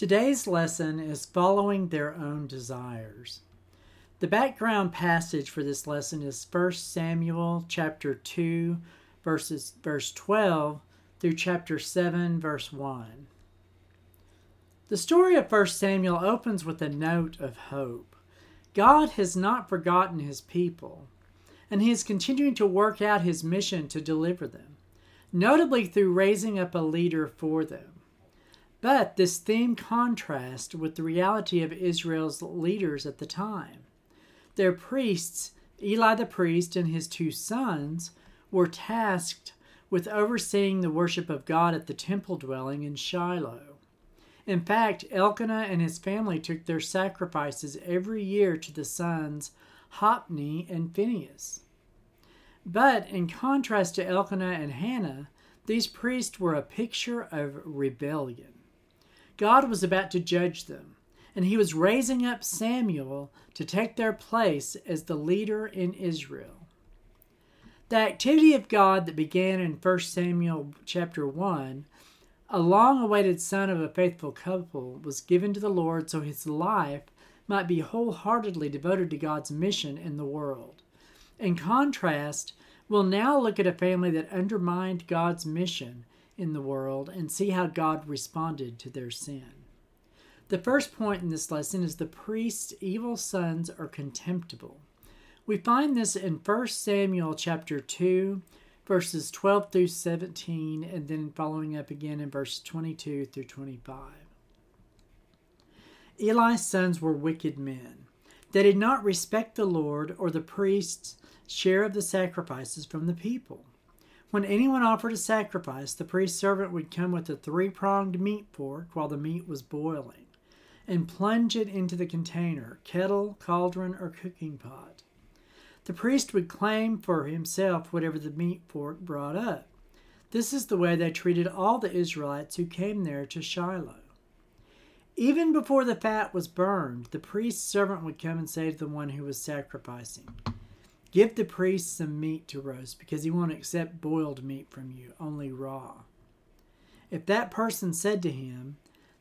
Today's lesson is following their own desires. The background passage for this lesson is 1 Samuel chapter 2 verses verse 12 through chapter 7 verse 1. The story of 1 Samuel opens with a note of hope. God has not forgotten his people, and he is continuing to work out his mission to deliver them, notably through raising up a leader for them. But this theme contrasts with the reality of Israel's leaders at the time. Their priests, Eli the priest and his two sons, were tasked with overseeing the worship of God at the temple dwelling in Shiloh. In fact, Elkanah and his family took their sacrifices every year to the sons Hophni and Phinehas. But in contrast to Elkanah and Hannah, these priests were a picture of rebellion. God was about to judge them, and he was raising up Samuel to take their place as the leader in Israel. The activity of God that began in 1 Samuel chapter 1, a long awaited son of a faithful couple, was given to the Lord so his life might be wholeheartedly devoted to God's mission in the world. In contrast, we'll now look at a family that undermined God's mission in the world and see how God responded to their sin. The first point in this lesson is the priest's evil sons are contemptible. We find this in 1 Samuel chapter 2, verses 12 through 17, and then following up again in verse 22 through 25. Eli's sons were wicked men. They did not respect the Lord or the priest's share of the sacrifices from the people. When anyone offered a sacrifice, the priest's servant would come with a three pronged meat fork while the meat was boiling and plunge it into the container, kettle, cauldron, or cooking pot. The priest would claim for himself whatever the meat fork brought up. This is the way they treated all the Israelites who came there to Shiloh. Even before the fat was burned, the priest's servant would come and say to the one who was sacrificing, Give the priest some meat to roast because he won't accept boiled meat from you, only raw. If that person said to him,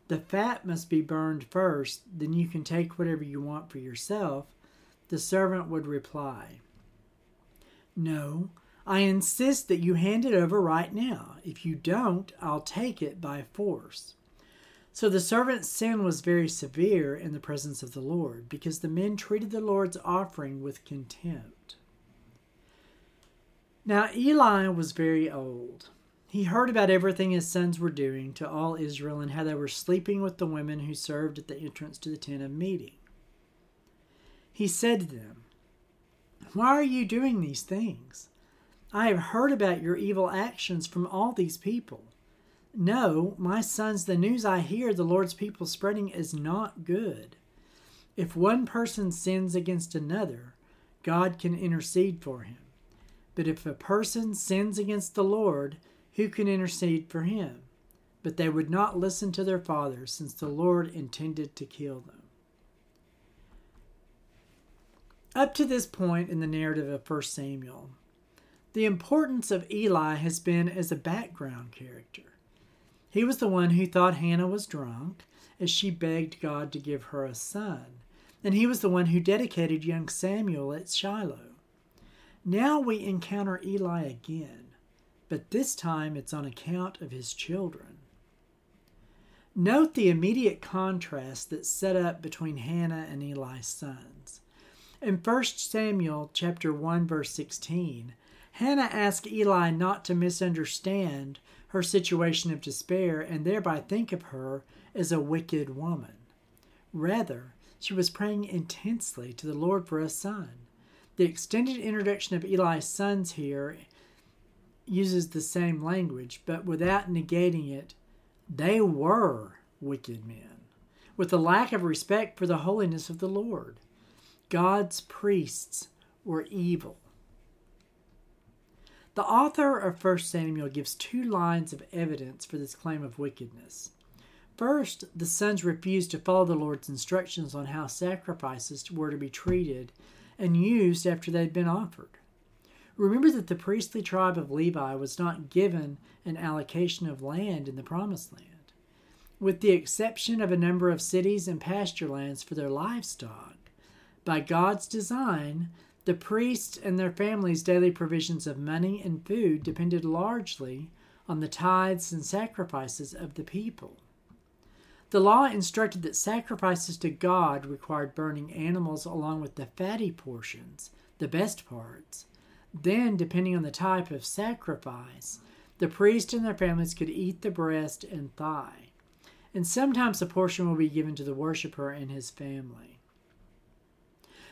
The fat must be burned first, then you can take whatever you want for yourself, the servant would reply, No, I insist that you hand it over right now. If you don't, I'll take it by force. So the servant's sin was very severe in the presence of the Lord, because the men treated the Lord's offering with contempt. Now Eli was very old. He heard about everything his sons were doing to all Israel and how they were sleeping with the women who served at the entrance to the tent of meeting. He said to them, Why are you doing these things? I have heard about your evil actions from all these people. No, my sons, the news I hear the Lord's people spreading is not good. If one person sins against another, God can intercede for him. But if a person sins against the Lord, who can intercede for him? But they would not listen to their father, since the Lord intended to kill them. Up to this point in the narrative of 1 Samuel, the importance of Eli has been as a background character. He was the one who thought Hannah was drunk as she begged God to give her a son, and he was the one who dedicated young Samuel at Shiloh. Now we encounter Eli again, but this time it's on account of his children. Note the immediate contrast that's set up between Hannah and Eli's sons. In 1 Samuel chapter 1 verse 16, Hannah asked Eli not to misunderstand her situation of despair and thereby think of her as a wicked woman. Rather, she was praying intensely to the Lord for a son. The extended introduction of Eli's sons here uses the same language, but without negating it. They were wicked men, with a lack of respect for the holiness of the Lord. God's priests were evil. The author of 1 Samuel gives two lines of evidence for this claim of wickedness. First, the sons refused to follow the Lord's instructions on how sacrifices were to be treated and used after they had been offered. Remember that the priestly tribe of Levi was not given an allocation of land in the Promised Land. with the exception of a number of cities and pasture lands for their livestock. By God's design, the priests and their families' daily provisions of money and food depended largely on the tithes and sacrifices of the people. The law instructed that sacrifices to God required burning animals along with the fatty portions, the best parts. Then, depending on the type of sacrifice, the priest and their families could eat the breast and thigh. And sometimes a portion will be given to the worshiper and his family.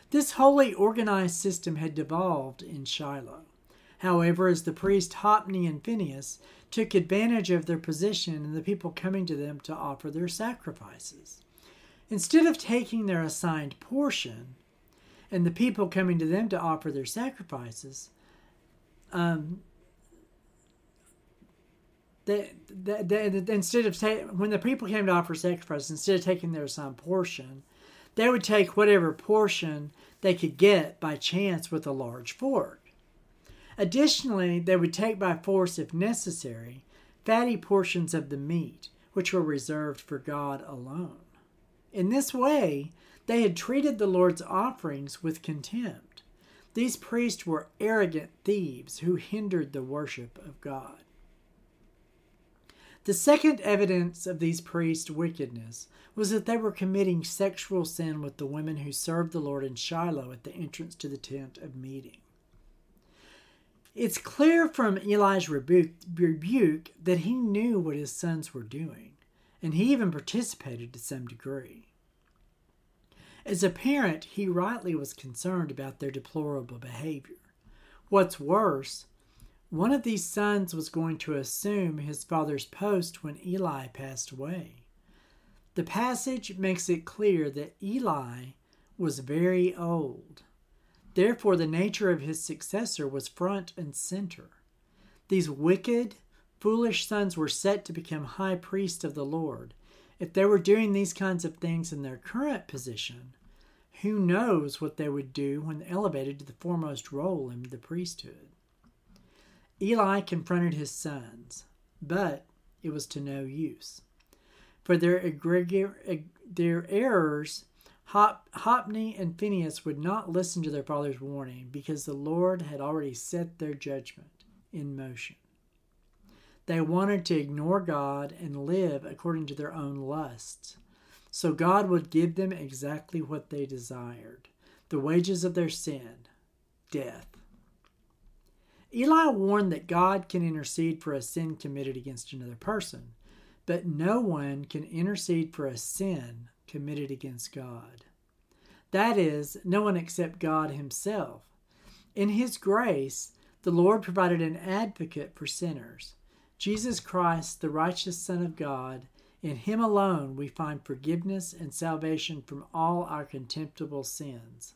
This wholly organized system had devolved in Shiloh. However, as the priest Hophni and Phinehas took advantage of their position and the people coming to them to offer their sacrifices. Instead of taking their assigned portion and the people coming to them to offer their sacrifices, um, they, they, they, instead of ta- when the people came to offer sacrifices, instead of taking their assigned portion, they would take whatever portion they could get by chance with a large fork. Additionally, they would take by force, if necessary, fatty portions of the meat, which were reserved for God alone. In this way, they had treated the Lord's offerings with contempt. These priests were arrogant thieves who hindered the worship of God. The second evidence of these priests' wickedness was that they were committing sexual sin with the women who served the Lord in Shiloh at the entrance to the tent of meeting. It's clear from Eli's rebuke, rebuke that he knew what his sons were doing, and he even participated to some degree. As a parent, he rightly was concerned about their deplorable behavior. What's worse, one of these sons was going to assume his father's post when Eli passed away. The passage makes it clear that Eli was very old Therefore, the nature of his successor was front and center. These wicked, foolish sons were set to become high priests of the Lord. If they were doing these kinds of things in their current position, who knows what they would do when elevated to the foremost role in the priesthood? Eli confronted his sons, but it was to no use. For their, their errors Hop, Hophni and Phinehas would not listen to their father's warning because the Lord had already set their judgment in motion. They wanted to ignore God and live according to their own lusts. So God would give them exactly what they desired the wages of their sin, death. Eli warned that God can intercede for a sin committed against another person, but no one can intercede for a sin committed against God. That is, no one except God Himself. In His grace, the Lord provided an advocate for sinners. Jesus Christ, the righteous Son of God, in Him alone we find forgiveness and salvation from all our contemptible sins.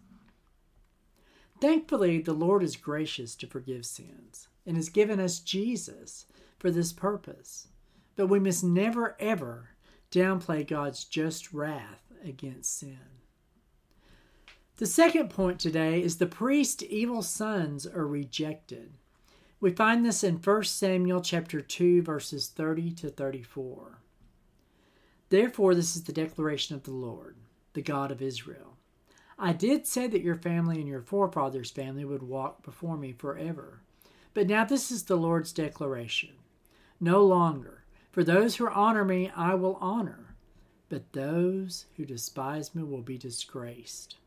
Thankfully, the Lord is gracious to forgive sins and has given us Jesus for this purpose. But we must never, ever downplay God's just wrath against sin. The second point today is the priest's evil sons are rejected. We find this in 1 Samuel chapter 2 verses 30 to 34. Therefore this is the declaration of the Lord, the God of Israel. I did say that your family and your forefathers' family would walk before me forever. But now this is the Lord's declaration. No longer. For those who honor me, I will honor but those who despise me will be disgraced.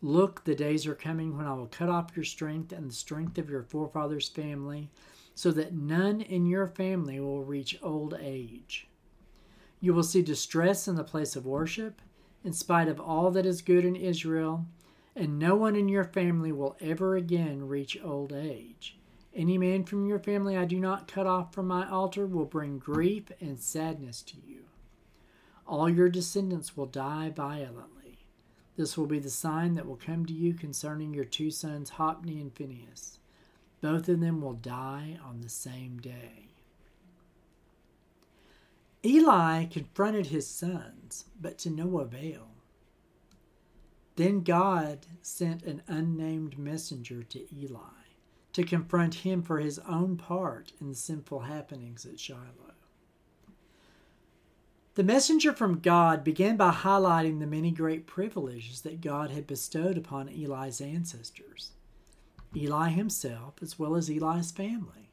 Look, the days are coming when I will cut off your strength and the strength of your forefathers' family, so that none in your family will reach old age. You will see distress in the place of worship, in spite of all that is good in Israel, and no one in your family will ever again reach old age. Any man from your family I do not cut off from my altar will bring grief and sadness to you. All your descendants will die violently. This will be the sign that will come to you concerning your two sons, Hophni and Phinehas. Both of them will die on the same day. Eli confronted his sons, but to no avail. Then God sent an unnamed messenger to Eli to confront him for his own part in the sinful happenings at Shiloh. The messenger from God began by highlighting the many great privileges that God had bestowed upon Eli's ancestors, Eli himself, as well as Eli's family.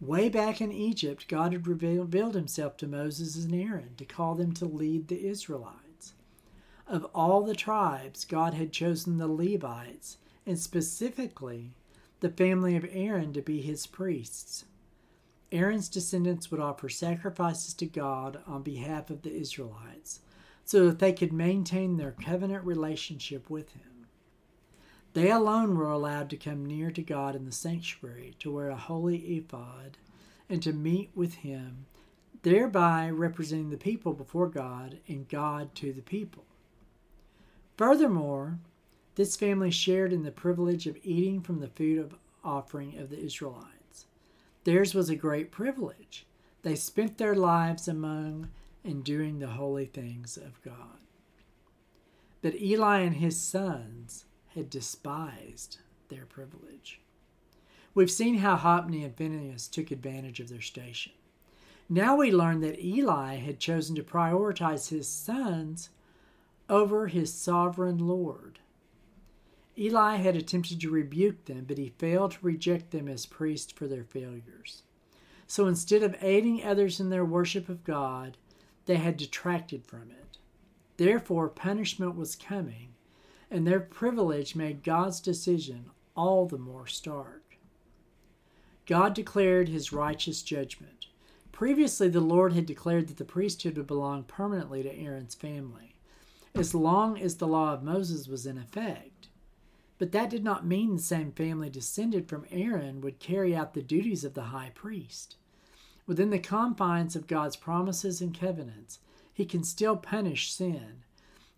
Way back in Egypt, God had revealed himself to Moses and Aaron to call them to lead the Israelites. Of all the tribes, God had chosen the Levites, and specifically the family of Aaron, to be his priests. Aaron's descendants would offer sacrifices to God on behalf of the Israelites so that they could maintain their covenant relationship with Him. They alone were allowed to come near to God in the sanctuary to wear a holy ephod and to meet with Him, thereby representing the people before God and God to the people. Furthermore, this family shared in the privilege of eating from the food of offering of the Israelites. Theirs was a great privilege. They spent their lives among and doing the holy things of God. But Eli and his sons had despised their privilege. We've seen how Hophni and Phinehas took advantage of their station. Now we learn that Eli had chosen to prioritize his sons over his sovereign Lord. Eli had attempted to rebuke them, but he failed to reject them as priests for their failures. So instead of aiding others in their worship of God, they had detracted from it. Therefore, punishment was coming, and their privilege made God's decision all the more stark. God declared his righteous judgment. Previously, the Lord had declared that the priesthood would belong permanently to Aaron's family, as long as the law of Moses was in effect. But that did not mean the same family descended from Aaron would carry out the duties of the high priest. Within the confines of God's promises and covenants, he can still punish sin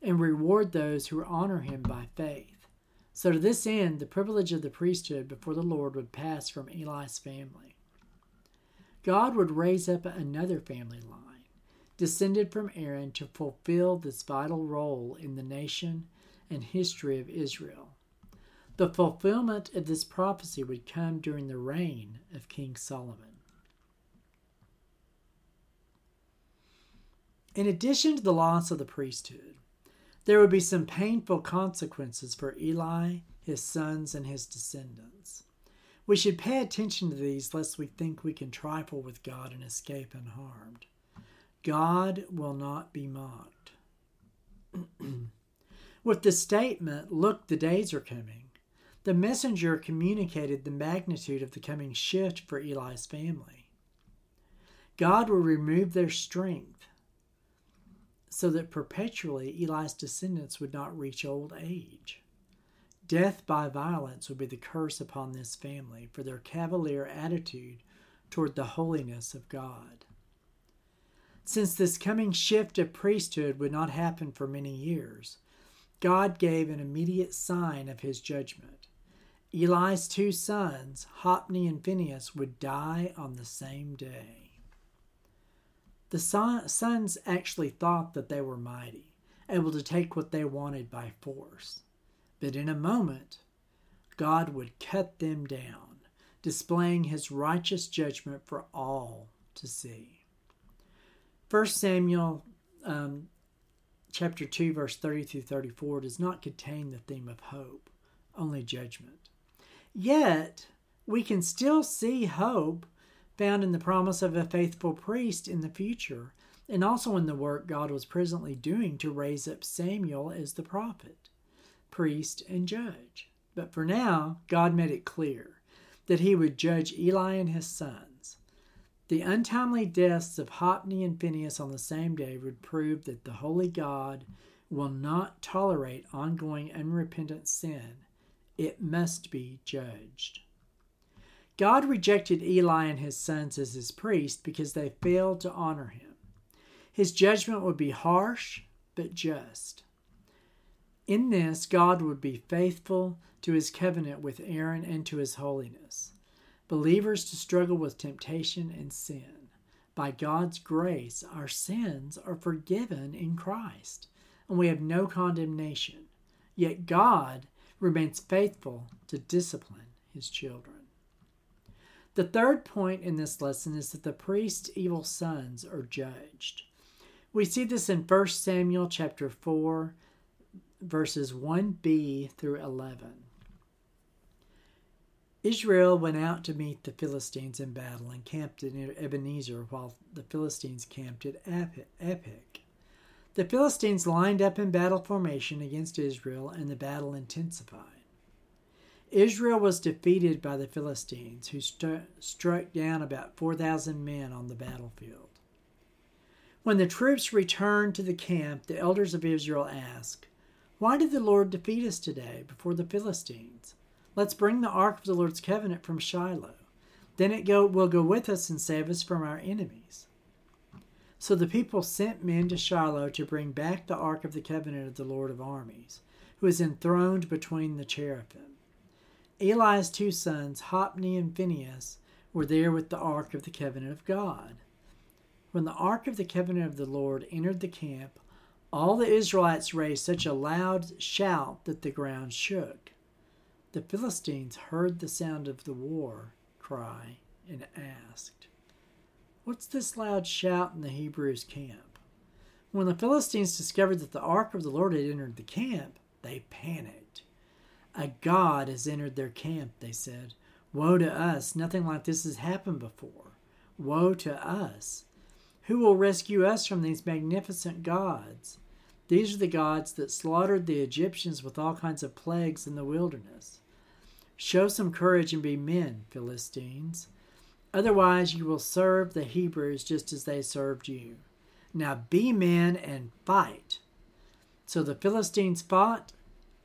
and reward those who honor him by faith. So, to this end, the privilege of the priesthood before the Lord would pass from Eli's family. God would raise up another family line, descended from Aaron, to fulfill this vital role in the nation and history of Israel. The fulfillment of this prophecy would come during the reign of King Solomon. In addition to the loss of the priesthood, there would be some painful consequences for Eli, his sons, and his descendants. We should pay attention to these lest we think we can trifle with God and escape unharmed. God will not be mocked. with the statement, Look, the days are coming, the messenger communicated the magnitude of the coming shift for Eli's family. God will remove their strength so that perpetually Eli's descendants would not reach old age. Death by violence would be the curse upon this family for their cavalier attitude toward the holiness of God. Since this coming shift of priesthood would not happen for many years, God gave an immediate sign of his judgment. Eli's two sons, Hophni and Phinehas, would die on the same day. The son, sons actually thought that they were mighty, able to take what they wanted by force. But in a moment, God would cut them down, displaying his righteous judgment for all to see. 1 Samuel um, chapter 2, verse 30 through 34 does not contain the theme of hope, only judgment. Yet, we can still see hope found in the promise of a faithful priest in the future, and also in the work God was presently doing to raise up Samuel as the prophet, priest, and judge. But for now, God made it clear that he would judge Eli and his sons. The untimely deaths of Hophni and Phinehas on the same day would prove that the holy God will not tolerate ongoing unrepentant sin it must be judged. God rejected Eli and his sons as his priest because they failed to honor him. His judgment would be harsh but just. In this, God would be faithful to his covenant with Aaron and to his holiness. Believers to struggle with temptation and sin. By God's grace, our sins are forgiven in Christ, and we have no condemnation. Yet God remains faithful to discipline his children. The third point in this lesson is that the priest's evil sons are judged. We see this in 1 Samuel chapter 4 verses 1b through 11. Israel went out to meet the Philistines in battle and camped in Ebenezer while the Philistines camped at Aphek. The Philistines lined up in battle formation against Israel and the battle intensified. Israel was defeated by the Philistines, who struck down about 4,000 men on the battlefield. When the troops returned to the camp, the elders of Israel asked, Why did the Lord defeat us today before the Philistines? Let's bring the ark of the Lord's covenant from Shiloh. Then it go, will go with us and save us from our enemies. So the people sent men to Shiloh to bring back the ark of the covenant of the Lord of armies, who is enthroned between the cherubim. Eli's two sons, Hophni and Phinehas, were there with the ark of the covenant of God. When the ark of the covenant of the Lord entered the camp, all the Israelites raised such a loud shout that the ground shook. The Philistines heard the sound of the war cry and asked, What's this loud shout in the Hebrews' camp? When the Philistines discovered that the ark of the Lord had entered the camp, they panicked. A God has entered their camp, they said. Woe to us! Nothing like this has happened before. Woe to us! Who will rescue us from these magnificent gods? These are the gods that slaughtered the Egyptians with all kinds of plagues in the wilderness. Show some courage and be men, Philistines. Otherwise, you will serve the Hebrews just as they served you. Now be men and fight. So the Philistines fought,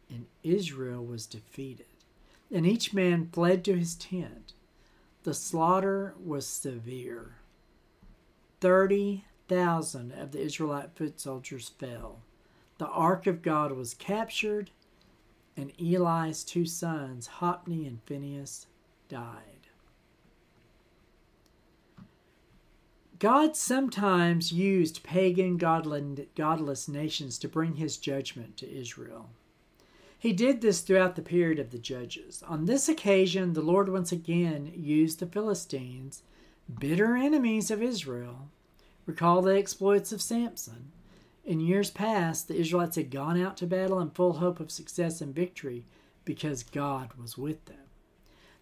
and Israel was defeated. And each man fled to his tent. The slaughter was severe. 30,000 of the Israelite foot soldiers fell. The ark of God was captured, and Eli's two sons, Hophni and Phinehas, died. God sometimes used pagan, godless nations to bring his judgment to Israel. He did this throughout the period of the Judges. On this occasion, the Lord once again used the Philistines, bitter enemies of Israel. Recall the exploits of Samson. In years past, the Israelites had gone out to battle in full hope of success and victory because God was with them.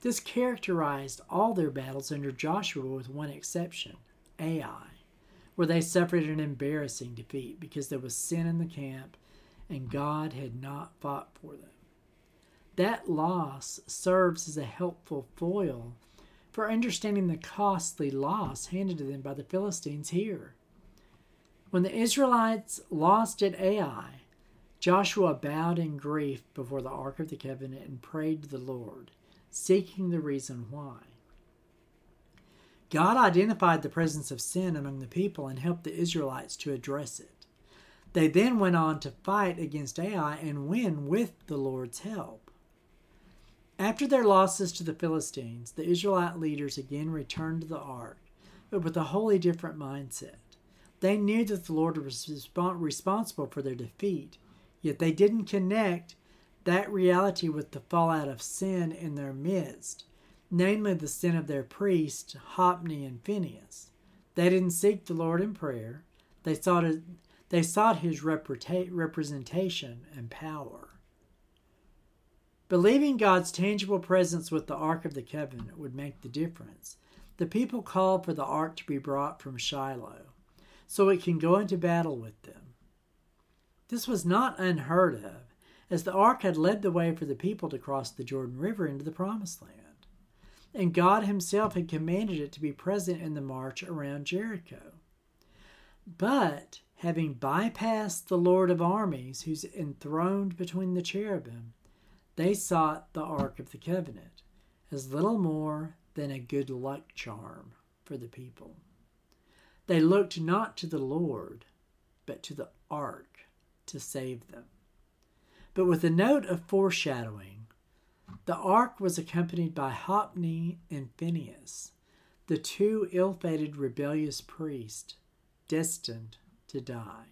This characterized all their battles under Joshua with one exception Ai, where they suffered an embarrassing defeat because there was sin in the camp and God had not fought for them. That loss serves as a helpful foil for understanding the costly loss handed to them by the Philistines here. When the Israelites lost at Ai, Joshua bowed in grief before the Ark of the Covenant and prayed to the Lord, seeking the reason why. God identified the presence of sin among the people and helped the Israelites to address it. They then went on to fight against Ai and win with the Lord's help. After their losses to the Philistines, the Israelite leaders again returned to the ark, but with a wholly different mindset. They knew that the Lord was responsible for their defeat, yet they didn't connect that reality with the fallout of sin in their midst, namely the sin of their priests, Hophni and Phinehas. They didn't seek the Lord in prayer. They sought, his, they sought his representation and power. Believing God's tangible presence with the Ark of the Covenant would make the difference. The people called for the ark to be brought from Shiloh so it can go into battle with them. This was not unheard of, as the ark had led the way for the people to cross the Jordan River into the Promised Land. And God Himself had commanded it to be present in the march around Jericho. But, having bypassed the Lord of armies, who's enthroned between the cherubim, they sought the Ark of the Covenant as little more than a good luck charm for the people. They looked not to the Lord, but to the ark to save them. But with a note of foreshadowing, the ark was accompanied by Hophni and Phinehas, the two ill fated rebellious priests destined to die.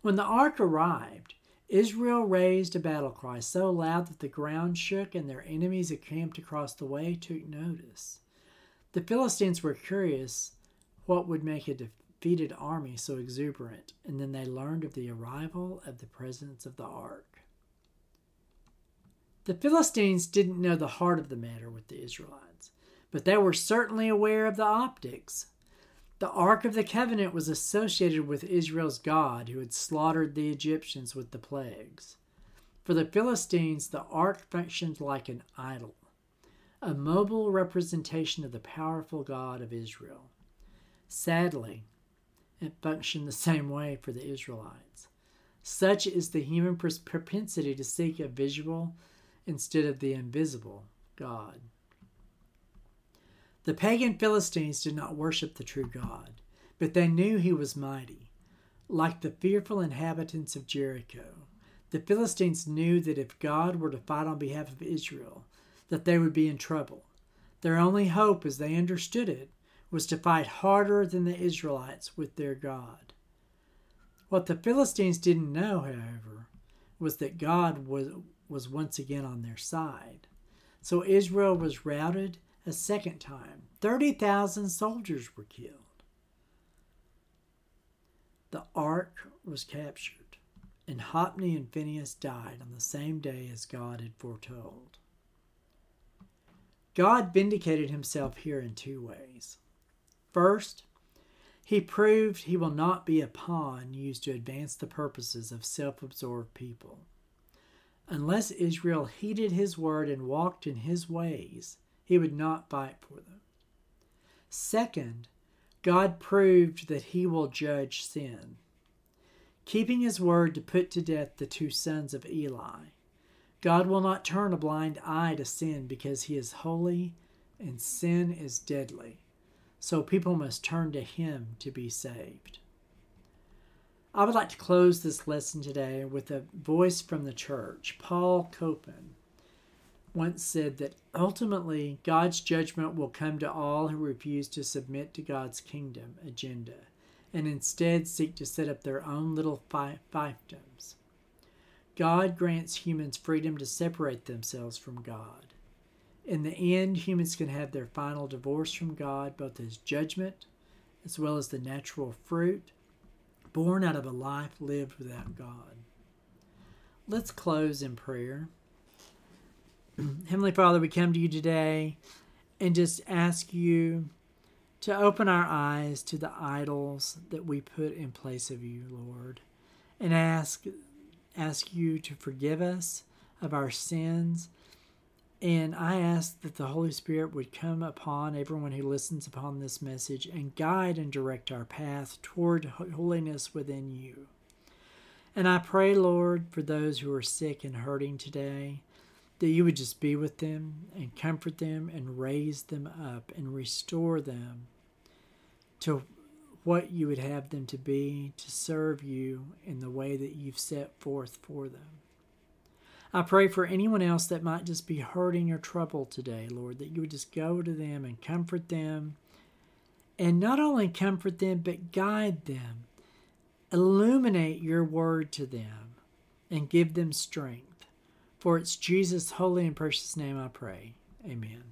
When the ark arrived, Israel raised a battle cry so loud that the ground shook and their enemies encamped across the way took notice. The Philistines were curious what would make a defeated army so exuberant, and then they learned of the arrival of the presence of the ark. The Philistines didn't know the heart of the matter with the Israelites, but they were certainly aware of the optics. The Ark of the Covenant was associated with Israel's God who had slaughtered the Egyptians with the plagues. For the Philistines, the ark functioned like an idol, a mobile representation of the powerful God of Israel. Sadly, it functioned the same way for the Israelites. Such is the human propensity to seek a visual instead of the invisible God. The pagan Philistines did not worship the true God, but they knew he was mighty. Like the fearful inhabitants of Jericho, the Philistines knew that if God were to fight on behalf of Israel, that they would be in trouble. Their only hope, as they understood it, was to fight harder than the Israelites with their God. What the Philistines didn't know, however, was that God was, was once again on their side. So Israel was routed a second time. 30,000 soldiers were killed. The ark was captured and Hophni and Phinehas died on the same day as God had foretold. God vindicated himself here in two ways. First, he proved he will not be a pawn used to advance the purposes of self absorbed people. Unless Israel heeded his word and walked in his ways, he would not fight for them. Second, God proved that he will judge sin keeping his word to put to death the two sons of Eli. God will not turn a blind eye to sin because he is holy and sin is deadly. So people must turn to him to be saved. I would like to close this lesson today with a voice from the church. Paul Copan once said that ultimately God's judgment will come to all who refuse to submit to God's kingdom agenda and instead seek to set up their own little fiefdoms. God grants humans freedom to separate themselves from God. In the end, humans can have their final divorce from God, both as judgment as well as the natural fruit born out of a life lived without God. Let's close in prayer. Heavenly Father, we come to you today and just ask you to open our eyes to the idols that we put in place of you, Lord, and ask ask you to forgive us of our sins. And I ask that the Holy Spirit would come upon everyone who listens upon this message and guide and direct our path toward holiness within you. And I pray, Lord, for those who are sick and hurting today, that you would just be with them and comfort them and raise them up and restore them to what you would have them to be to serve you in the way that you've set forth for them. I pray for anyone else that might just be hurting or troubled today, Lord, that you would just go to them and comfort them. And not only comfort them, but guide them. Illuminate your word to them and give them strength. For it's Jesus' holy and precious name I pray. Amen.